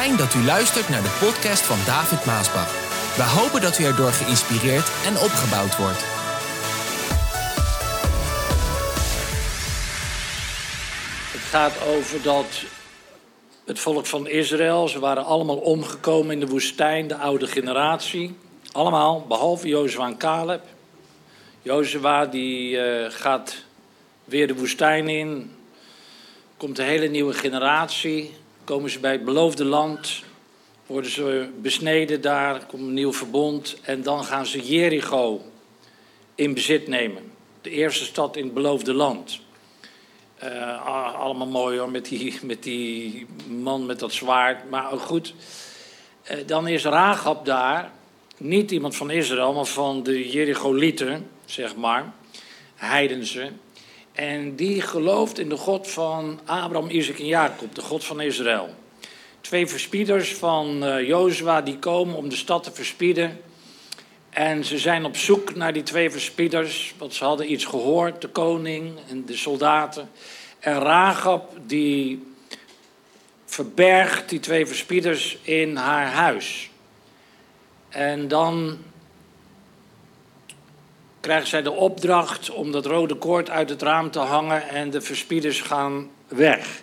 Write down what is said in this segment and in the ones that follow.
Fijn dat u luistert naar de podcast van David Maasbach. We hopen dat u erdoor geïnspireerd en opgebouwd wordt. Het gaat over dat het volk van Israël, ze waren allemaal omgekomen in de woestijn, de oude generatie. Allemaal, behalve Jozua en Caleb. Jozua die uh, gaat weer de woestijn in. Komt een hele nieuwe generatie. Komen ze bij het beloofde land. Worden ze besneden daar. Komt een nieuw verbond. En dan gaan ze Jericho in bezit nemen. De eerste stad in het beloofde land. Uh, allemaal mooi hoor, met die, met die man met dat zwaard. Maar ook goed, uh, dan is Rahab daar, niet iemand van Israël, maar van de Jericholieten, zeg maar, heidense. En die gelooft in de God van Abraham, Isaac en Jacob, de God van Israël. Twee verspieders van uh, Jozua die komen om de stad te verspieden. En ze zijn op zoek naar die twee verspieders, want ze hadden iets gehoord, de koning en de soldaten. En Ragab die verbergt die twee verspieders in haar huis. En dan krijgt zij de opdracht om dat rode koord uit het raam te hangen en de verspieders gaan weg.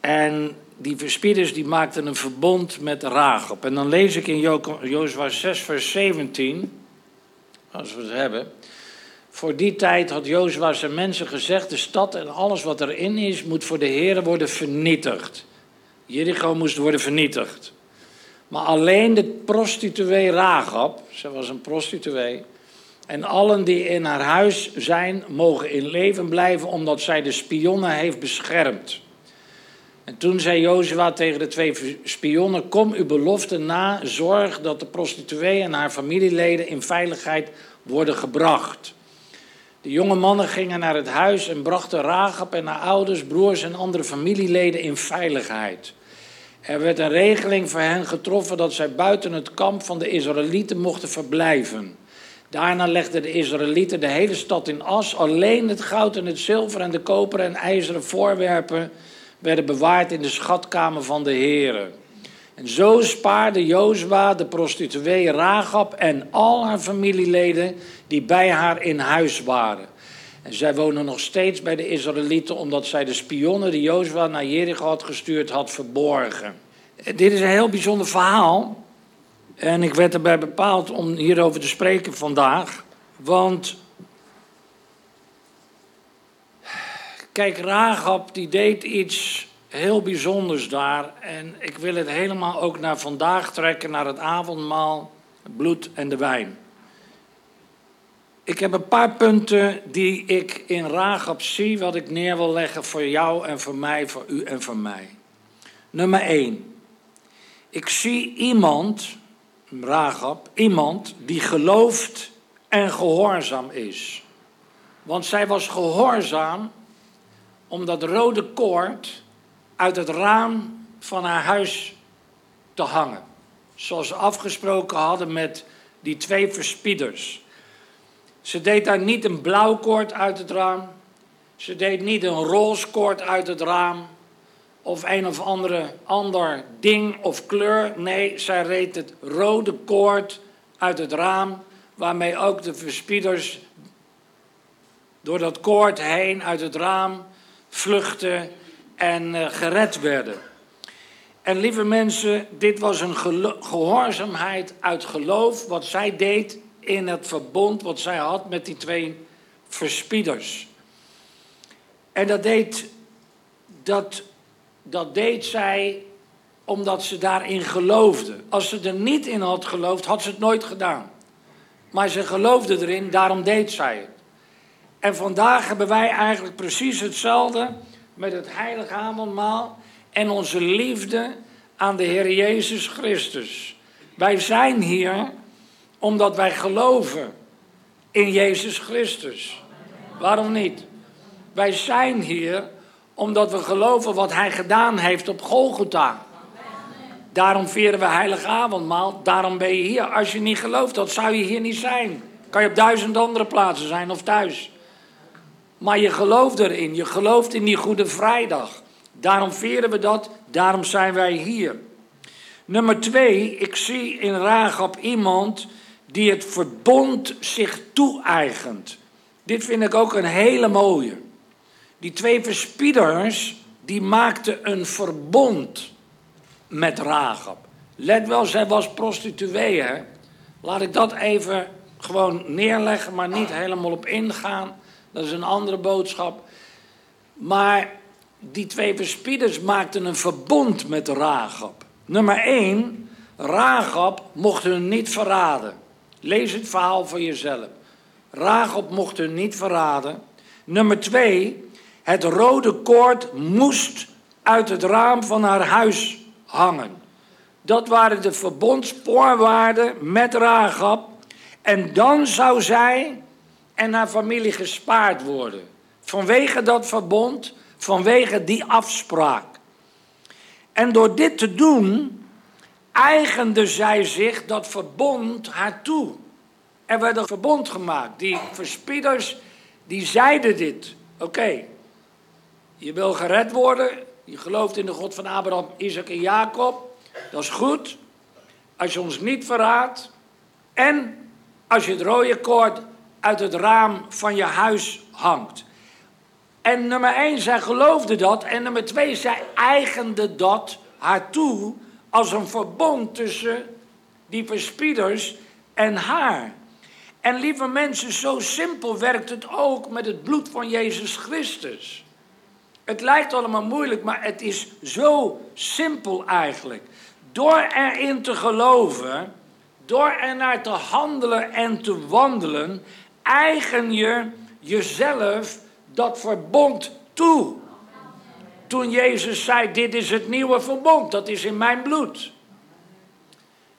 En die verspieders die maakten een verbond met Ragab. En dan lees ik in Jozua 6 vers 17, als we het hebben. Voor die tijd had Jozua zijn mensen gezegd, de stad en alles wat erin is, moet voor de Heer worden vernietigd. Jericho moest worden vernietigd. Maar alleen de prostituee Ragab, ze was een prostituee, en allen die in haar huis zijn, mogen in leven blijven omdat zij de spionnen heeft beschermd. En toen zei Jozua tegen de twee spionnen: Kom uw belofte na, zorg dat de prostituee en haar familieleden in veiligheid worden gebracht. De jonge mannen gingen naar het huis en brachten Ragab en haar ouders, broers en andere familieleden in veiligheid. Er werd een regeling voor hen getroffen dat zij buiten het kamp van de Israëlieten mochten verblijven. Daarna legden de Israëlieten de hele stad in as. Alleen het goud en het zilver en de koper en ijzeren voorwerpen werden bewaard in de schatkamer van de heren. En zo spaarde Jozua de prostituee Ragab en al haar familieleden die bij haar in huis waren. En zij wonen nog steeds bij de Israëlieten omdat zij de spionnen die Jozua naar Jericho had gestuurd had verborgen. Dit is een heel bijzonder verhaal. En ik werd erbij bepaald om hierover te spreken vandaag. Want kijk, Rahab die deed iets heel bijzonders daar. En ik wil het helemaal ook naar vandaag trekken, naar het avondmaal, het bloed en de wijn. Ik heb een paar punten die ik in Rahab zie, wat ik neer wil leggen voor jou en voor mij, voor u en voor mij. Nummer 1. Ik zie iemand, Rahab, iemand die gelooft en gehoorzaam is. Want zij was gehoorzaam om dat rode koord uit het raam van haar huis te hangen. Zoals ze afgesproken hadden met die twee verspieders. Ze deed daar niet een blauw koord uit het raam. Ze deed niet een roze koord uit het raam. Of een of andere ander ding of kleur. Nee, zij reed het rode koord uit het raam. Waarmee ook de verspieders door dat koord heen uit het raam vluchten en uh, gered werden. En lieve mensen, dit was een gehoorzaamheid uit geloof, wat zij deed in het verbond wat zij had met die twee verspieders. En dat deed, dat, dat deed zij omdat ze daarin geloofde. Als ze er niet in had geloofd, had ze het nooit gedaan. Maar ze geloofde erin, daarom deed zij het. En vandaag hebben wij eigenlijk precies hetzelfde met het heilige avondmaal en onze liefde aan de Heer Jezus Christus. Wij zijn hier omdat wij geloven in Jezus Christus. Waarom niet? Wij zijn hier omdat we geloven wat Hij gedaan heeft op Golgotha. Daarom vieren we heilige avondmaal, daarom ben je hier. Als je niet gelooft, dat zou je hier niet zijn. Kan je op duizend andere plaatsen zijn of thuis. Maar je gelooft erin, je gelooft in die Goede Vrijdag. Daarom vieren we dat, daarom zijn wij hier. Nummer twee, ik zie in Rahab iemand die het verbond zich toe-eigent. Dit vind ik ook een hele mooie. Die twee verspieders, die maakten een verbond met Rahab. Let wel, zij was prostituee, hè. Laat ik dat even gewoon neerleggen, maar niet helemaal op ingaan. Dat is een andere boodschap. Maar die twee verspieders maakten een verbond met Rahab. Nummer 1, Rahab mocht hun niet verraden. Lees het verhaal voor jezelf. Rahab mocht hun niet verraden. Nummer 2, het rode koord moest uit het raam van haar huis hangen. Dat waren de verbondsvoorwaarden met Rahab. En dan zou zij en haar familie gespaard worden. Vanwege dat verbond, vanwege die afspraak. En door dit te doen, eigende zij zich dat verbond haar toe. Er werd een verbond gemaakt. Die verspieders, die zeiden dit. Oké, je wil gered worden. Je gelooft in de God van Abraham, Isaac en Jacob. Dat is goed. Als je ons niet verraadt. En als je het rode koord uit het raam van je huis hangt. En nummer één, zij geloofde dat. En nummer twee, zij eigende dat haar toe als een verbond tussen die verspieders en haar. En lieve mensen, zo simpel werkt het ook met het bloed van Jezus Christus. Het lijkt allemaal moeilijk, maar het is zo simpel eigenlijk. Door erin te geloven, door er naar te handelen en te wandelen, eigen je jezelf dat verbond toe. Toen Jezus zei: Dit is het nieuwe verbond, dat is in mijn bloed.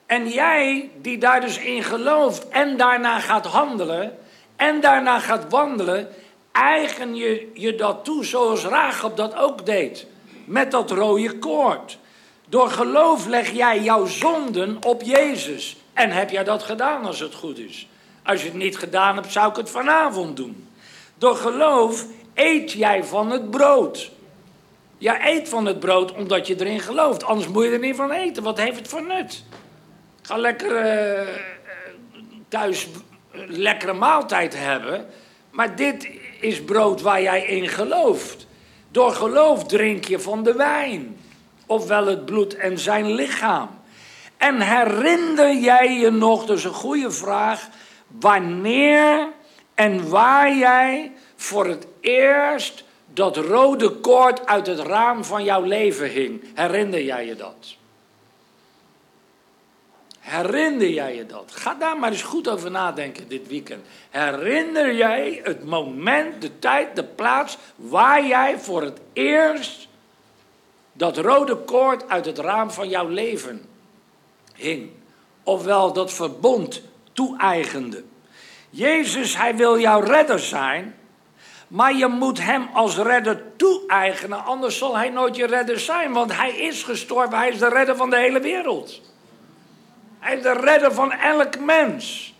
En jij, die daar dus in gelooft en daarna gaat handelen en daarna gaat wandelen, eigen je je dat toe zoals Rahab dat ook deed. Met dat rode koord. Door geloof leg jij jouw zonden op Jezus. En heb jij dat gedaan als het goed is? Als je het niet gedaan hebt, zou ik het vanavond doen. Door geloof eet jij van het brood. Jij eet van het brood omdat je erin gelooft. Anders moet je er niet van eten. Wat heeft het voor nut? Ga lekker uh, thuis een lekkere maaltijd hebben. Maar dit is brood waar jij in gelooft. Door geloof drink je van de wijn. Ofwel het bloed en zijn lichaam. En herinner jij je nog, is een goede vraag, wanneer en waar jij voor het eerst dat rode koord uit het raam van jouw leven hing. Herinner jij je dat? Herinner jij je dat? Ga daar maar eens goed over nadenken dit weekend. Herinner jij het moment, de tijd, de plaats waar jij voor het eerst dat rode koord uit het raam van jouw leven hing? Ofwel dat verbond toe-eigende. Jezus, hij wil jouw redder zijn. Maar je moet hem als redder toe-eigenen, anders zal hij nooit je redder zijn. Want hij is gestorven, hij is de redder van de hele wereld. Is de redder van elk mens.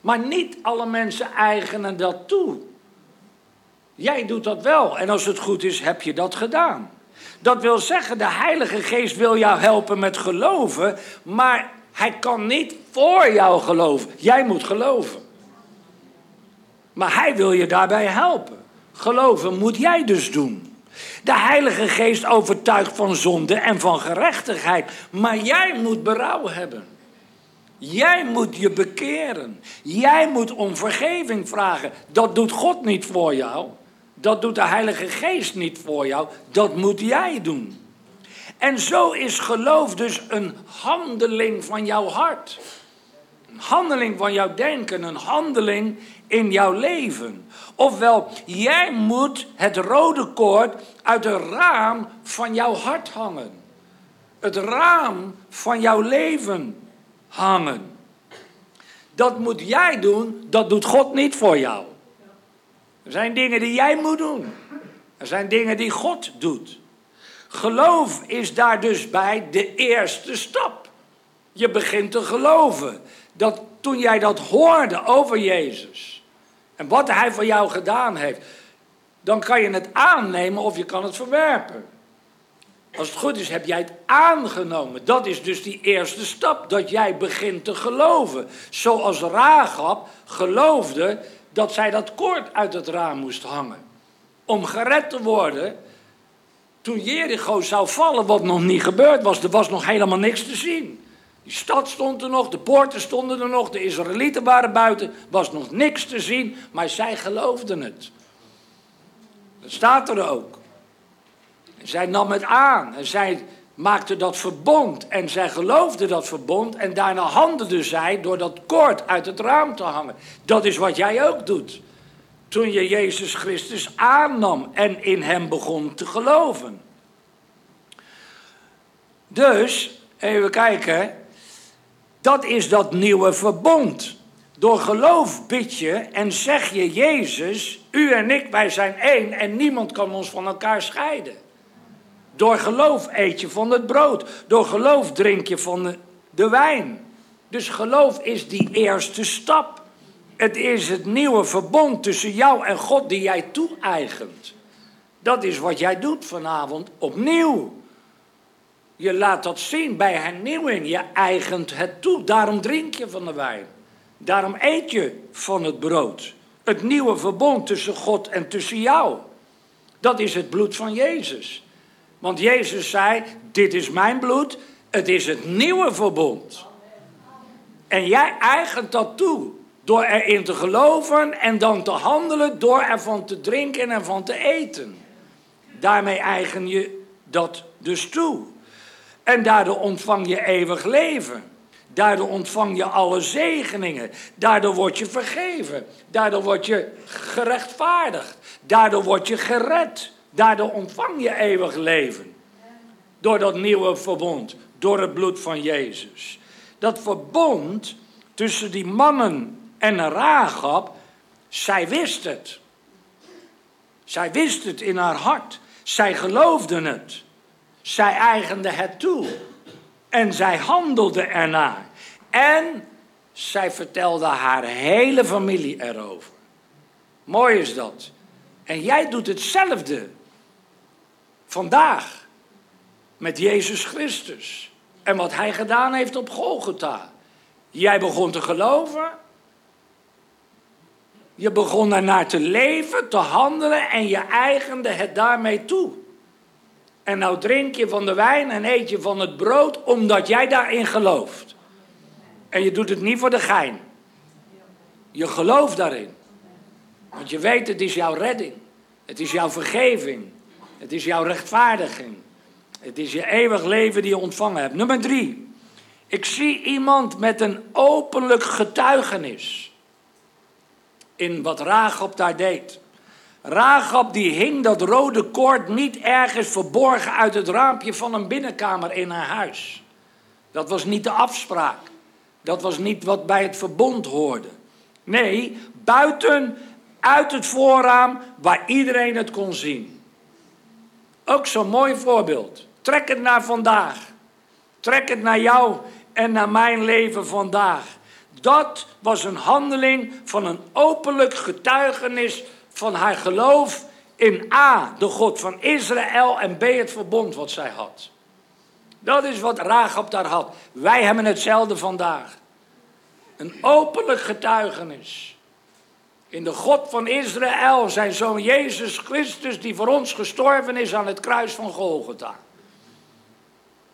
Maar niet alle mensen eigenen dat toe. Jij doet dat wel en als het goed is, heb je dat gedaan. Dat wil zeggen, de Heilige Geest wil jou helpen met geloven, maar hij kan niet voor jou geloven. Jij moet geloven. Maar hij wil je daarbij helpen. Geloven moet jij dus doen. De Heilige Geest overtuigt van zonde en van gerechtigheid. Maar jij moet berouw hebben. Jij moet je bekeren. Jij moet om vergeving vragen. Dat doet God niet voor jou. Dat doet de Heilige Geest niet voor jou. Dat moet jij doen. En zo is geloof dus een handeling van jouw hart. Een handeling van jouw denken, een handeling in jouw leven. Ofwel, jij moet het rode koord uit het raam van jouw hart hangen. Het raam van jouw leven hangen. Dat moet jij doen, dat doet God niet voor jou. Er zijn dingen die jij moet doen. Er zijn dingen die God doet. Geloof is daar dus bij de eerste stap. Je begint te geloven. Dat toen jij dat hoorde over Jezus en wat hij voor jou gedaan heeft, dan kan je het aannemen of je kan het verwerpen. Als het goed is, heb jij het aangenomen. Dat is dus die eerste stap, dat jij begint te geloven. Zoals Rahab geloofde dat zij dat koord uit het raam moest hangen. Om gered te worden, toen Jericho zou vallen, wat nog niet gebeurd was. Er was nog helemaal niks te zien. Die stad stond er nog, de poorten stonden er nog, de Israëlieten waren buiten, was nog niks te zien, maar zij geloofden het. Dat staat er ook. Zij nam het aan en zij maakte dat verbond en zij geloofde dat verbond en daarna handelde zij door dat koord uit het raam te hangen. Dat is wat jij ook doet. Toen je Jezus Christus aannam en in hem begon te geloven. Dus, even kijken, dat is dat nieuwe verbond. Door geloof bid je en zeg je, Jezus, u en ik, wij zijn één en niemand kan ons van elkaar scheiden. Door geloof eet je van het brood. Door geloof drink je van de, wijn. Dus geloof is die eerste stap. Het is het nieuwe verbond tussen jou en God die jij toe-eigent. Dat is wat jij doet vanavond opnieuw. Je laat dat zien bij hernieuwing. Je eigent het toe. Daarom drink je van de wijn. Daarom eet je van het brood. Het nieuwe verbond tussen God en tussen jou. Dat is het bloed van Jezus. Want Jezus zei: Dit is mijn bloed, het is het nieuwe verbond. En jij eigent dat toe door erin te geloven en dan te handelen door ervan te drinken en van te eten. Daarmee eigen je dat dus toe. En daardoor ontvang je eeuwig leven. Daardoor ontvang je alle zegeningen. Daardoor word je vergeven. Daardoor word je gerechtvaardigd. Daardoor word je gered. Daardoor ontvang je eeuwig leven. Door dat nieuwe verbond. Door het bloed van Jezus. Dat verbond tussen die mannen en Rahab. Zij wist het. Zij wist het in haar hart. Zij geloofde het. Zij eigende het toe. En zij handelde ernaar. En zij vertelde haar hele familie erover. Mooi is dat. En jij doet hetzelfde. Vandaag. Met Jezus Christus. En wat hij gedaan heeft op Golgotha. Jij begon te geloven. Je begon ernaar te leven, te handelen en je eigende het daarmee toe. En nou drink je van de wijn en eet je van het brood omdat jij daarin gelooft. En je doet het niet voor de gein. Je gelooft daarin. Want je weet, het is jouw redding. Het is jouw vergeving. Het is jouw rechtvaardiging. Het is je eeuwig leven die je ontvangen hebt. Nummer drie. Ik zie iemand met een openlijk getuigenis. In wat Rahab daar deed. Rahab die hing dat rode koord niet ergens verborgen uit het raampje van een binnenkamer in haar huis. Dat was niet de afspraak. Dat was niet wat bij het verbond hoorde. Nee, buiten, uit het voorraam waar iedereen het kon zien. Ook zo'n mooi voorbeeld. Trek het naar vandaag. Trek het naar jou en naar mijn leven vandaag. Dat was een handeling van een openlijk getuigenis van haar geloof in A, de God van Israël, en B, het verbond wat zij had. Dat is wat Rahab daar had. Wij hebben hetzelfde vandaag. Een openlijk getuigenis. In de God van Israël, zijn zoon Jezus Christus, die voor ons gestorven is aan het kruis van Golgotha.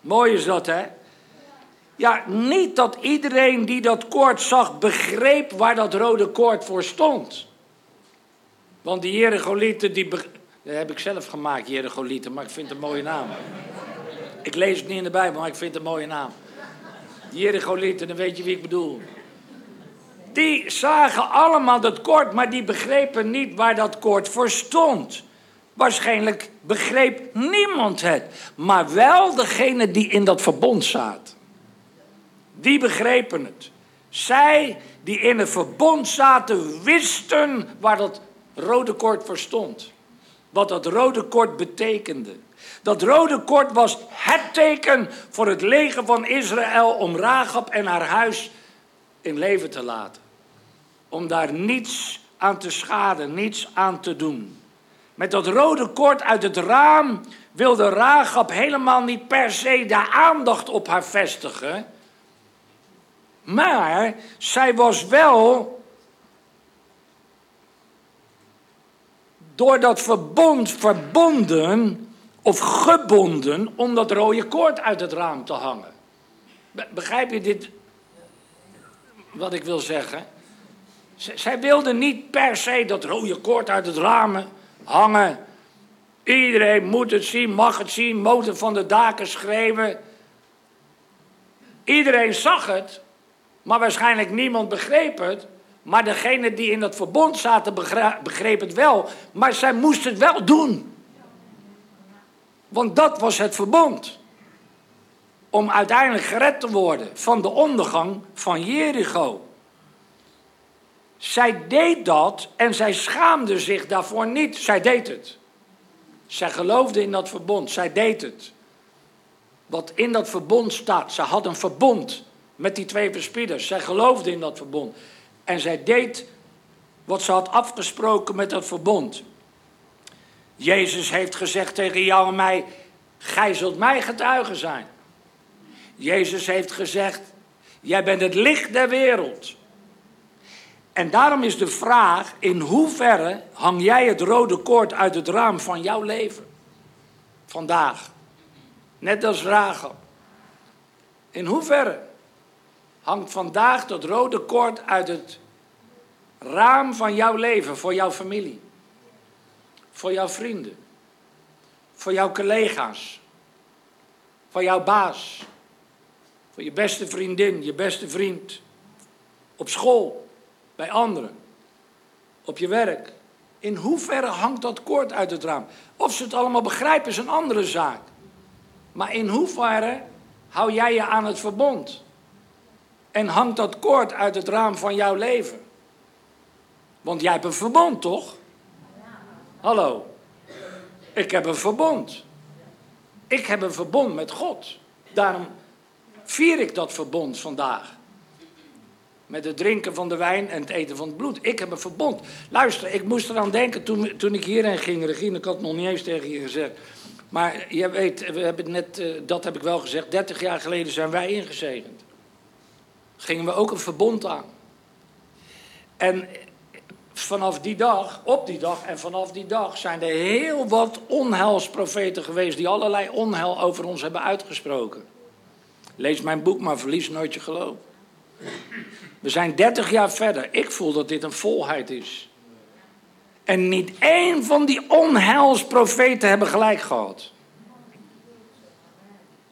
Mooi is dat, hè? Ja, niet dat iedereen die dat koord zag begreep waar dat rode koord voor stond. Want die Jerigolieten, die. Dat heb ik zelf gemaakt, Jerigolieten, maar ik vind het een mooie naam. Ik lees het niet in de Bijbel, maar ik vind het een mooie naam. Die Jerigolieten, dan weet je wie ik bedoel. Die zagen allemaal dat koord, maar die begrepen niet waar dat koord voor stond. Waarschijnlijk begreep niemand het, maar wel degene die in dat verbond zaten. Die begrepen het. Zij die in het verbond zaten, wisten waar dat rode koord voor stond. Wat dat rode koord betekende. Dat rode koord was het teken voor het leger van Israël om Rahab en haar huis in leven te laten. Om daar niets aan te schaden, niets aan te doen. Met dat rode koord uit het raam wilde Ragab helemaal niet per se de aandacht op haar vestigen. Maar zij was wel door dat verbond verbonden of gebonden om dat rode koord uit het raam te hangen. Begrijp je dit? Wat ik wil zeggen? Zij wilde niet per se dat rode koord uit het raam hangen. Iedereen moet het zien, mag het zien, motor van de daken schreeuwen. Iedereen zag het, maar waarschijnlijk niemand begreep het. Maar degene die in dat verbond zaten begreep het wel. Maar zij moest het wel doen. Want dat was het verbond. Om uiteindelijk gered te worden van de ondergang van Jericho. Zij deed dat en zij schaamde zich daarvoor niet. Zij deed het. Zij geloofde in dat verbond. Zij deed het. Wat in dat verbond staat. Ze had een verbond met die twee verspieders. Zij geloofde in dat verbond. En zij deed wat ze had afgesproken met dat verbond. Jezus heeft gezegd tegen jou en mij: Gij zult mij getuige zijn. Jezus heeft gezegd: Jij bent het licht der wereld. En daarom is de vraag: in hoeverre hang jij het rode koord uit het raam van jouw leven? Vandaag. Net als Rachel. In hoeverre hangt vandaag dat rode koord uit het raam van jouw leven voor jouw familie? Voor jouw vrienden? Voor jouw collega's? Voor jouw baas? Voor je beste vriendin, je beste vriend? Op school? Bij anderen, op je werk. In hoeverre hangt dat koord uit het raam? Of ze het allemaal begrijpen is een andere zaak. Maar in hoeverre hou jij je aan het verbond? En hangt dat koord uit het raam van jouw leven? Want jij hebt een verbond, toch? Hallo. Ik heb een verbond. Ik heb een verbond met God. Daarom vier ik dat verbond vandaag. Met het drinken van de wijn en het eten van het bloed. Ik heb een verbond. Luister, ik moest eraan denken toen, toen ik hierheen ging. Regine, ik had het nog niet eens tegen je gezegd. Maar je weet, we hebben net, uh, dat heb ik wel gezegd. 30 jaar geleden zijn wij ingezegend. Gingen we ook een verbond aan. En vanaf die dag, op die dag en vanaf die dag zijn er heel wat onheilsprofeten geweest die allerlei onheil over ons hebben uitgesproken. Lees mijn boek, maar verlies nooit je geloof. We zijn 30 jaar verder. Ik voel dat dit een volheid is. En niet één van die onheilsprofeten hebben gelijk gehad.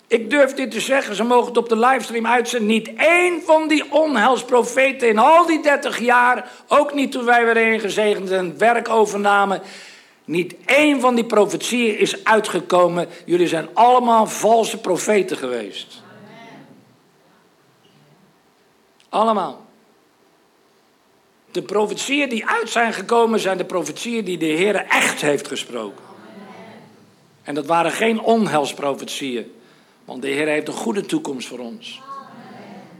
Ik durf dit te zeggen, ze mogen het op de livestream uitzenden. Niet één van die onheilsprofeten in al die 30 jaar, ook niet toen wij weer ingezegend en werk overnamen. Niet één van die profetieën is uitgekomen. Jullie zijn allemaal valse profeten geweest. Allemaal. De profetieën die uit zijn gekomen zijn de profetieën die de Heer echt heeft gesproken. En dat waren geen onheilsprofetieën. Want de Heer heeft een goede toekomst voor ons.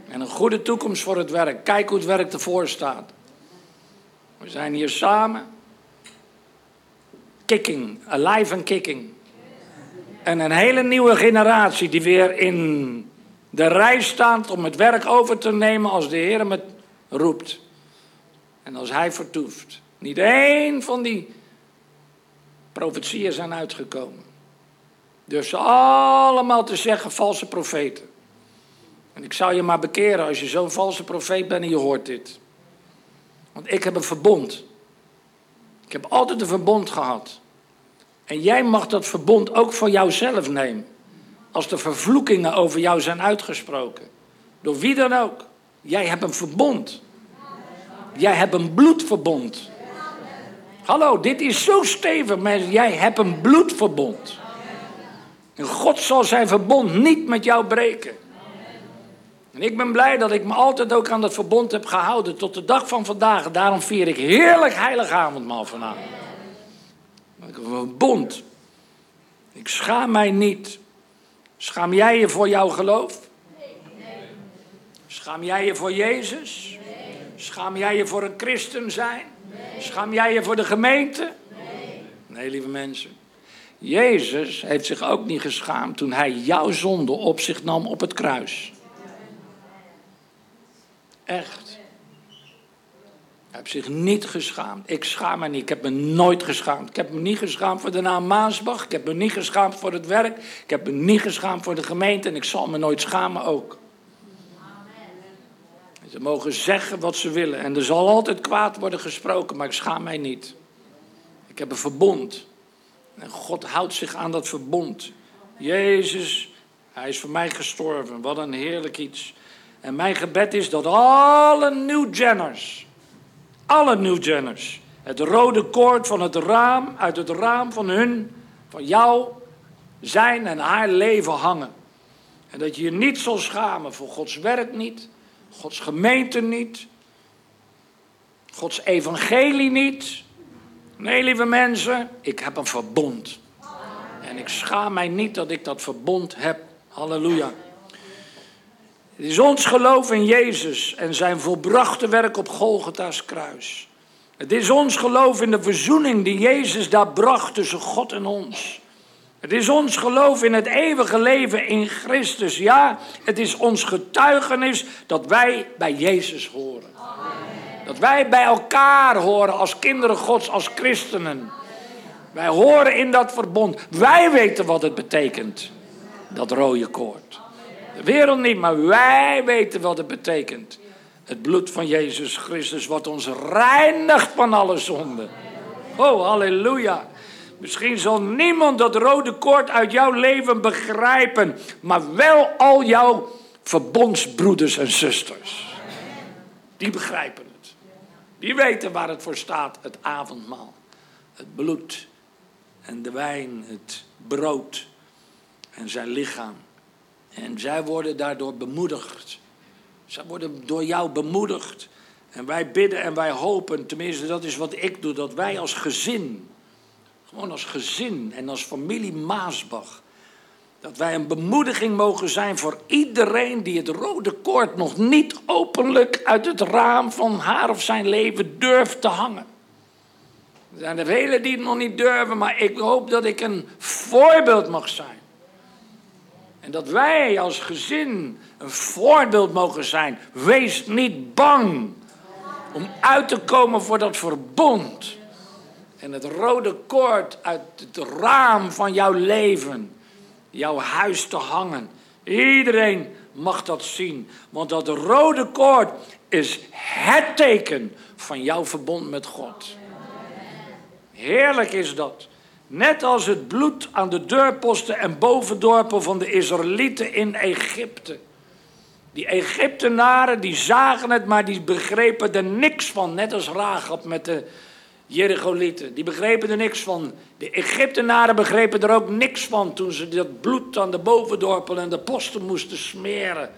En een goede toekomst voor het werk. Kijk hoe het werk ervoor staat. We zijn hier samen. Kicking, alive and kicking. En een hele nieuwe generatie die weer in de rij staat om het werk over te nemen als de Heer me roept. En als hij vertoeft. Niet één van die profetieën zijn uitgekomen. Dus allemaal te zeggen valse profeten. En ik zou je maar bekeren als je zo'n valse profeet bent en je hoort dit. Want ik heb een verbond. Ik heb altijd een verbond gehad. En jij mag dat verbond ook voor jouzelf nemen. Als de vervloekingen over jou zijn uitgesproken. Door wie dan ook. Jij hebt een verbond. Jij hebt een bloedverbond. Hallo, dit is zo stevig, mensen. Jij hebt een bloedverbond. En God zal zijn verbond niet met jou breken. En ik ben blij dat ik me altijd ook aan dat verbond heb gehouden tot de dag van vandaag. Daarom vier ik heerlijk heilig avondmaal vanavond. Ik heb een verbond. Ik schaam mij niet. Schaam jij je voor jouw geloof? Schaam jij je voor Jezus? Schaam jij je voor een christen zijn? Schaam jij je voor de gemeente? Nee. Nee, lieve mensen. Jezus heeft zich ook niet geschaamd toen hij jouw zonde op zich nam op het kruis. Echt. Hij heeft zich niet geschaamd. Ik schaam me niet. Ik heb me nooit geschaamd. Ik heb me niet geschaamd voor de naam Maasbach. Ik heb me niet geschaamd voor het werk. Ik heb me niet geschaamd voor de gemeente. En ik zal me nooit schamen ook. Ze mogen zeggen wat ze willen. En er zal altijd kwaad worden gesproken. Maar ik schaam mij niet. Ik heb een verbond. En God houdt zich aan dat verbond. Jezus, hij is voor mij gestorven. Wat een heerlijk iets. En mijn gebed is dat alle New Jenners, alle New Jenners, het rode koord van het raam, uit het raam van hun, van jou, zijn en haar leven hangen. En dat je je niet zal schamen voor Gods werk niet, Gods gemeente niet, Gods evangelie niet. Nee, lieve mensen, ik heb een verbond. En ik schaam mij niet dat ik dat verbond heb. Halleluja. Het is ons geloof in Jezus en zijn volbrachte werk op Golgotha's kruis. Het is ons geloof in de verzoening die Jezus daar bracht tussen God en ons. Het is ons geloof in het eeuwige leven in Christus. Ja, het is ons getuigenis dat wij bij Jezus horen. Dat wij bij elkaar horen als kinderen Gods, als christenen. Wij horen in dat verbond. Wij weten wat het betekent, dat rode koord. De wereld niet, maar wij weten wat het betekent. Het bloed van Jezus Christus, wat ons reinigt van alle zonden. Oh, halleluja. Misschien zal niemand dat rode koord uit jouw leven begrijpen, maar wel al jouw verbondsbroeders en zusters. Die begrijpen het. Die weten waar het voor staat, het avondmaal. Het bloed en de wijn, het brood en zijn lichaam. En zij worden daardoor bemoedigd. Zij worden door jou bemoedigd. En wij bidden en wij hopen, tenminste dat is wat ik doe, dat wij als gezin, gewoon als gezin en als familie Maasbach, dat wij een bemoediging mogen zijn voor iedereen die het rode koord nog niet openlijk uit het raam van haar of zijn leven durft te hangen. Er zijn er velen die het nog niet durven, maar ik hoop dat ik een voorbeeld mag zijn. En dat wij als gezin een voorbeeld mogen zijn. Wees niet bang om uit te komen voor dat verbond. En het rode koord uit het raam van jouw leven, jouw huis te hangen. Iedereen mag dat zien. Want dat rode koord is het teken van jouw verbond met God. Heerlijk is dat. Net als het bloed aan de deurposten en bovendorpen van de Israëlieten in Egypte. Die Egyptenaren die zagen het, maar die begrepen er niks van. Net als Rahab met de Jericholieten. Die begrepen er niks van. De Egyptenaren begrepen er ook niks van toen ze dat bloed aan de bovendorpen en de posten moesten smeren.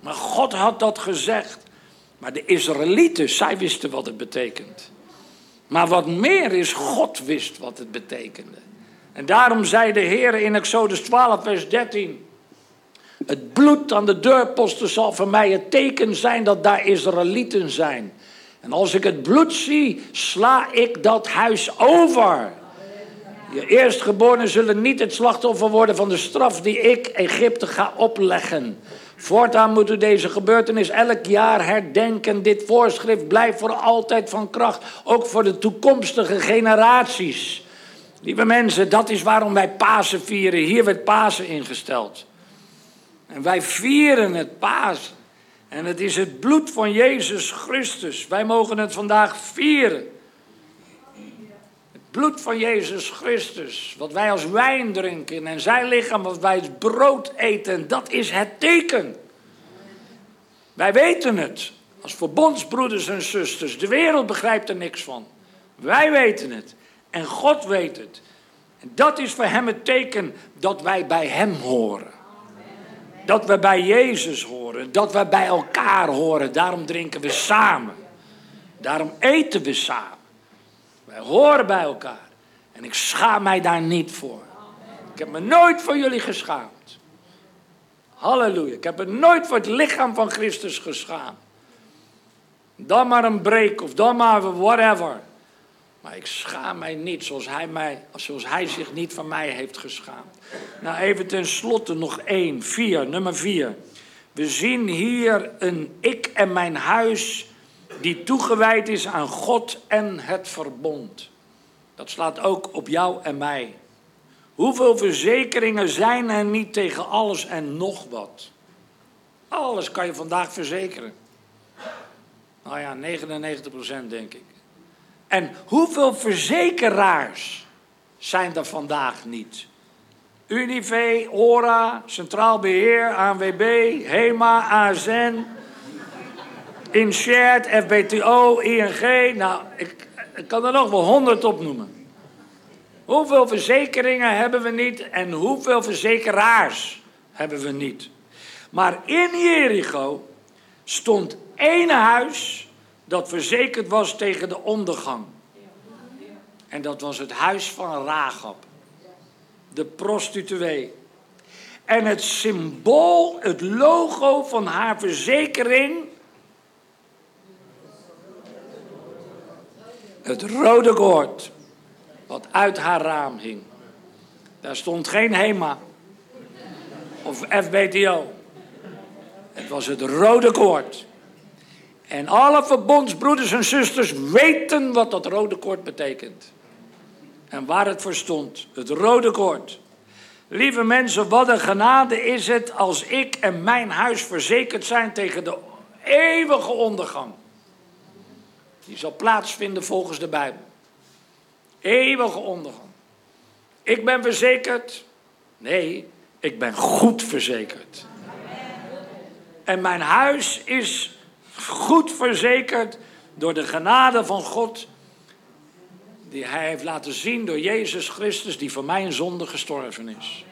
Maar God had dat gezegd. Maar de Israëlieten, zij wisten wat het betekent. Maar wat meer is, God wist wat het betekende. En daarom zei de Heer in Exodus 12, vers 13. Het bloed aan de deurposten zal voor mij het teken zijn dat daar Israëlieten zijn. En als ik het bloed zie, sla ik dat huis over. Je eerstgeborenen zullen niet het slachtoffer worden van de straf die ik Egypte ga opleggen. Voortaan moet u deze gebeurtenis elk jaar herdenken. Dit voorschrift blijft voor altijd van kracht, ook voor de toekomstige generaties. Lieve mensen, dat is waarom wij Pasen vieren. Hier werd Pasen ingesteld. En wij vieren het Pasen. En het is het bloed van Jezus Christus. Wij mogen het vandaag vieren. Het bloed van Jezus Christus. Wat wij als wijn drinken. En zijn lichaam wat wij als brood eten. Dat is het teken. Wij weten het. Als verbondsbroeders en zusters. De wereld begrijpt er niks van. Wij weten het. En God weet het. En dat is voor hem het teken dat wij bij hem horen. Dat we bij Jezus horen. Dat we bij elkaar horen. Daarom drinken we samen. Daarom eten we samen. Wij horen bij elkaar. En ik schaam mij daar niet voor. Ik heb me nooit voor jullie geschaamd. Halleluja. Ik heb me nooit voor het lichaam van Christus geschaamd. Dan maar een break of dan maar whatever. Maar ik schaam mij niet zoals hij, mij, zoals hij zich niet van mij heeft geschaamd. Nou, even tenslotte nog één, vier, nummer vier. We zien hier een ik en mijn huis die toegewijd is aan God en het verbond. Dat slaat ook op jou en mij. Hoeveel verzekeringen zijn er niet tegen alles en nog wat? Alles kan je vandaag verzekeren. Nou ja, 99% denk ik. En hoeveel verzekeraars zijn er vandaag niet? Unive, ORA, Centraal Beheer, ANWB, HEMA, ASN, Inshared, FBTO, ING. Nou, ik, ik kan er nog wel honderd opnoemen. Hoeveel verzekeringen hebben we niet en hoeveel verzekeraars hebben we niet? Maar in Jericho stond één huis dat verzekerd was tegen de ondergang. En dat was het huis van Rahab, de prostituee. En het symbool, het logo van haar verzekering, het rode koord, wat uit haar raam hing. Daar stond geen HEMA of FBTO. Het was het rode koord. En alle verbondsbroeders en zusters weten wat dat rode koord betekent. En waar het voor stond. Het rode koord. Lieve mensen, wat een genade is het als ik en mijn huis verzekerd zijn tegen de eeuwige ondergang. Die zal plaatsvinden volgens de Bijbel. Eeuwige ondergang. Ik ben verzekerd. Nee, ik ben goed verzekerd. En mijn huis is goed verzekerd door de genade van God. Die hij heeft laten zien door Jezus Christus, die voor mijn zonde gestorven is.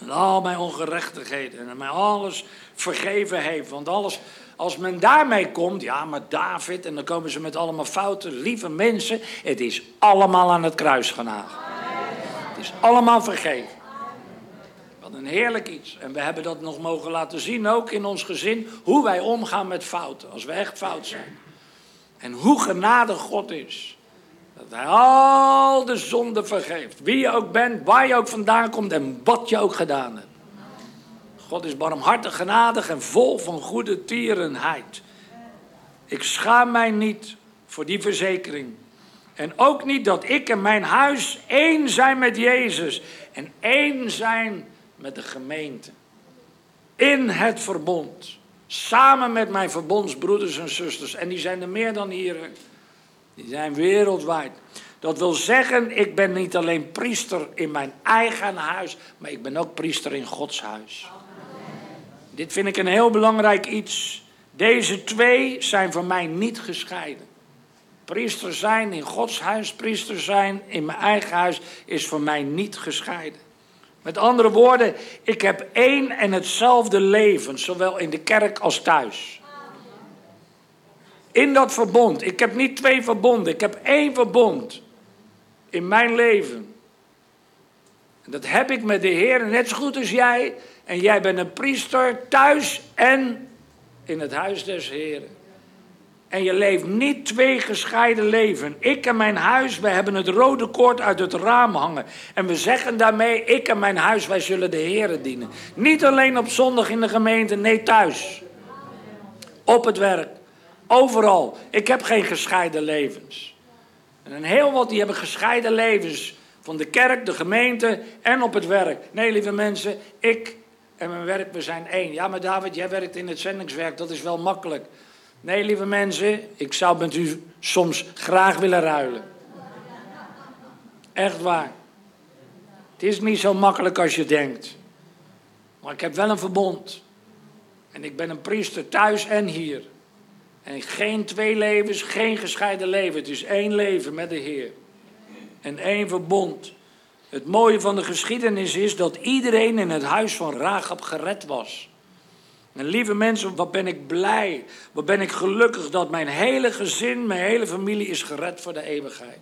En al mijn ongerechtigheden en mij alles vergeven heeft. Want alles, als men daarmee komt, ja, maar David, en dan komen ze met allemaal fouten. Lieve mensen, het is allemaal aan het kruis genageld. Het is allemaal vergeven een heerlijk iets. En we hebben dat nog mogen laten zien, ook in ons gezin, hoe wij omgaan met fouten, als we echt fout zijn. En hoe genadig God is. Dat hij al de zonde vergeeft. Wie je ook bent, waar je ook vandaan komt en wat je ook gedaan hebt. God is barmhartig, genadig en vol van goede tierenheid. Ik schaam mij niet voor die verzekering. En ook niet dat ik en mijn huis één zijn met Jezus. En één zijn met de gemeente. In het verbond. Samen met mijn verbondsbroeders en zusters. En die zijn er meer dan hier. Die zijn wereldwijd. Dat wil zeggen, ik ben niet alleen priester in mijn eigen huis, maar ik ben ook priester in Gods huis. Dit vind ik een heel belangrijk iets. Deze twee zijn voor mij niet gescheiden. Priester zijn in Gods huis, priester zijn in mijn eigen huis is voor mij niet gescheiden. Met andere woorden, ik heb één en hetzelfde leven, zowel in de kerk als thuis. In dat verbond. Ik heb niet twee verbonden, ik heb één verbond in mijn leven. En dat heb ik met de Heer, net zo goed als jij. En jij bent een priester thuis en in het huis des Heren. En je leeft niet twee gescheiden leven. Ik en mijn huis, wij hebben het rode koord uit het raam hangen. En we zeggen daarmee, ik en mijn huis, wij zullen de Heeren dienen. Niet alleen op zondag in de gemeente, nee thuis. Op het werk. Overal. Ik heb geen gescheiden levens. En heel wat die hebben gescheiden levens. Van de kerk, de gemeente en op het werk. Nee, lieve mensen, ik en mijn werk, we zijn één. Ja, maar David, jij werkt in het zendingswerk, dat is wel makkelijk. Nee, lieve mensen, ik zou met u soms graag willen ruilen. Echt waar. Het is niet zo makkelijk als je denkt. Maar ik heb wel een verbond. En ik ben een priester thuis en hier. En geen twee levens, geen gescheiden leven. Het is één leven met de Heer. En één verbond. Het mooie van de geschiedenis is dat iedereen in het huis van Rahab gered was. En lieve mensen, wat ben ik blij, wat ben ik gelukkig dat mijn hele gezin, mijn hele familie is gered voor de eeuwigheid.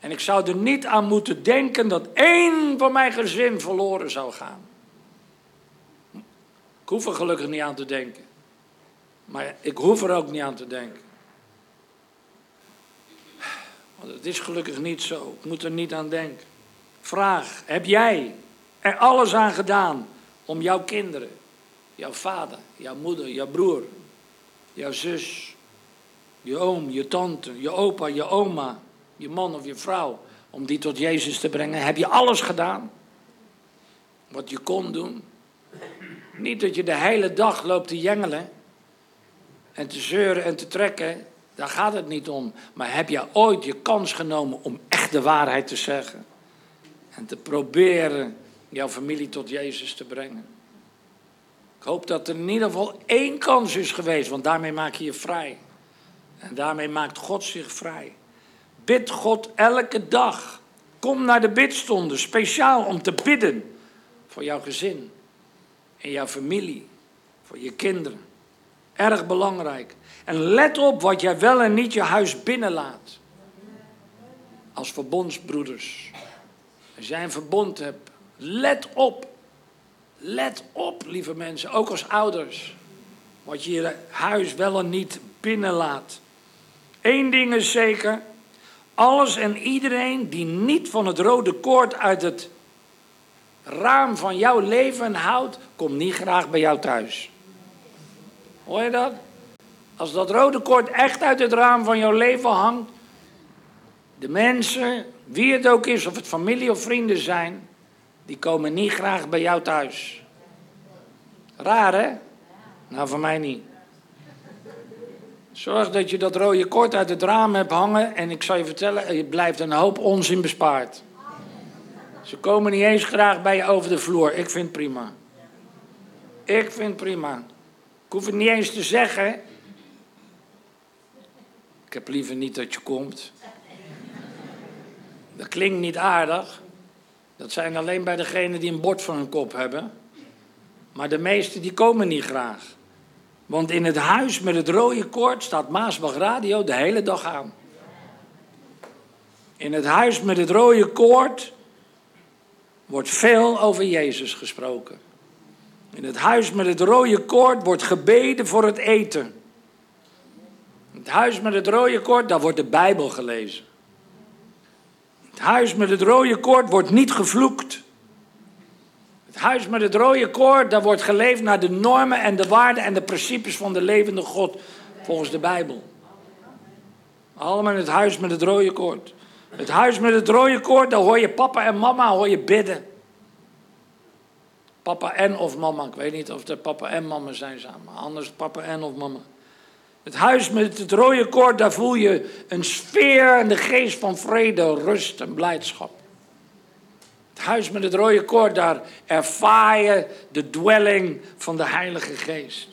En ik zou er niet aan moeten denken dat één van mijn gezin verloren zou gaan. Ik hoef er gelukkig niet aan te denken. Maar ik hoef er ook niet aan te denken. Want het is gelukkig niet zo. Ik moet er niet aan denken. Vraag, heb jij er alles aan gedaan om jouw kinderen, jouw vader, jouw moeder, jouw broer, jouw zus, je oom, je tante, je opa, je oma, je man of je vrouw, om die tot Jezus te brengen? Heb je alles gedaan wat je kon doen? Niet dat je de hele dag loopt te jengelen en te zeuren en te trekken. Daar gaat het niet om. Maar heb je ooit je kans genomen om echt de waarheid te zeggen? En te proberen jouw familie tot Jezus te brengen? Hoop dat er in ieder geval één kans is geweest, want daarmee maak je je vrij. En daarmee maakt God zich vrij. Bid God elke dag. Kom naar de bidstonden, speciaal om te bidden voor jouw gezin en jouw familie, voor je kinderen. Erg belangrijk. En let op wat jij wel en niet je huis binnenlaat. Als verbondsbroeders. Als jij een verbond hebt, let op. Let op, lieve mensen, ook als ouders. Wat je je huis wel en niet binnenlaat. Eén ding is zeker. Alles en iedereen die niet van het rode koord uit het raam van jouw leven houdt, komt niet graag bij jou thuis. Hoor je dat? Als dat rode koord echt uit het raam van jouw leven hangt, de mensen, wie het ook is, of het familie of vrienden zijn, die komen niet graag bij jou thuis. Raar hè? Nou, voor mij niet. Zorg dat je dat rode koord uit het raam hebt hangen en ik zal je vertellen, je blijft een hoop onzin bespaard. Ze komen niet eens graag bij je over de vloer. Ik vind prima. Ik vind prima. Ik hoef het niet eens te zeggen. Ik heb liever niet dat je komt. Dat klinkt niet aardig. Dat zijn alleen bij degenen die een bord van hun kop hebben. Maar de meesten die komen niet graag. Want in het huis met het rode koord staat Maasbach Radio de hele dag aan. In het huis met het rode koord wordt veel over Jezus gesproken. In het huis met het rode koord wordt gebeden voor het eten. In het huis met het rode koord, daar wordt de Bijbel gelezen. Het huis met het rode koord wordt niet gevloekt. Het huis met het rode koord, daar wordt geleefd naar de normen en de waarden en de principes van de levende God volgens de Bijbel. Allemaal in het huis met het rode koord. Het huis met het rode koord, daar hoor je papa en mama hoor je bidden. Papa en of mama, ik weet niet of er papa en mama zijn samen, anders papa en of mama. Het huis met het rode koord, daar voel je een sfeer en de geest van vrede, rust en blijdschap. Het huis met het rode koord, daar ervaar je de dwelling van de Heilige Geest.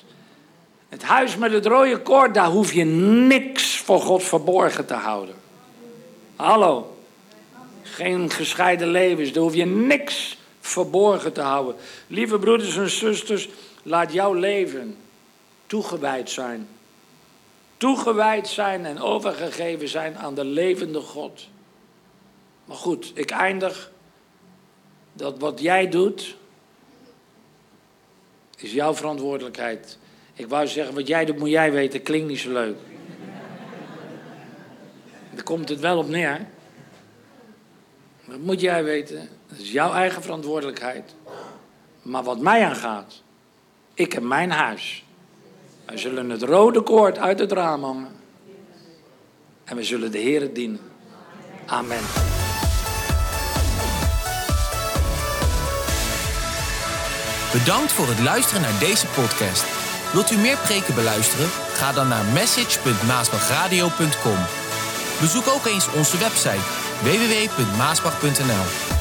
Het huis met het rode koord, daar hoef je niks voor God verborgen te houden. Hallo. Geen gescheiden levens, daar hoef je niks verborgen te houden. Lieve broeders en zusters, laat jouw leven toegewijd zijn. Toegewijd zijn en overgegeven zijn aan de levende God. Maar goed, ik eindig dat wat jij doet, is jouw verantwoordelijkheid. Ik wou zeggen, wat jij doet moet jij weten, klinkt niet zo leuk. Daar komt het wel op neer. Dat moet jij weten. Dat is jouw eigen verantwoordelijkheid. Maar wat mij aangaat, ik heb mijn huis. Wij zullen het rode koord uit het raam hangen. En we zullen de Heer dienen. Amen. Bedankt voor het luisteren naar deze podcast. Wilt u meer preken beluisteren? Ga dan naar message.maasbachradio.com. Bezoek ook eens onze website www.maasbach.nl.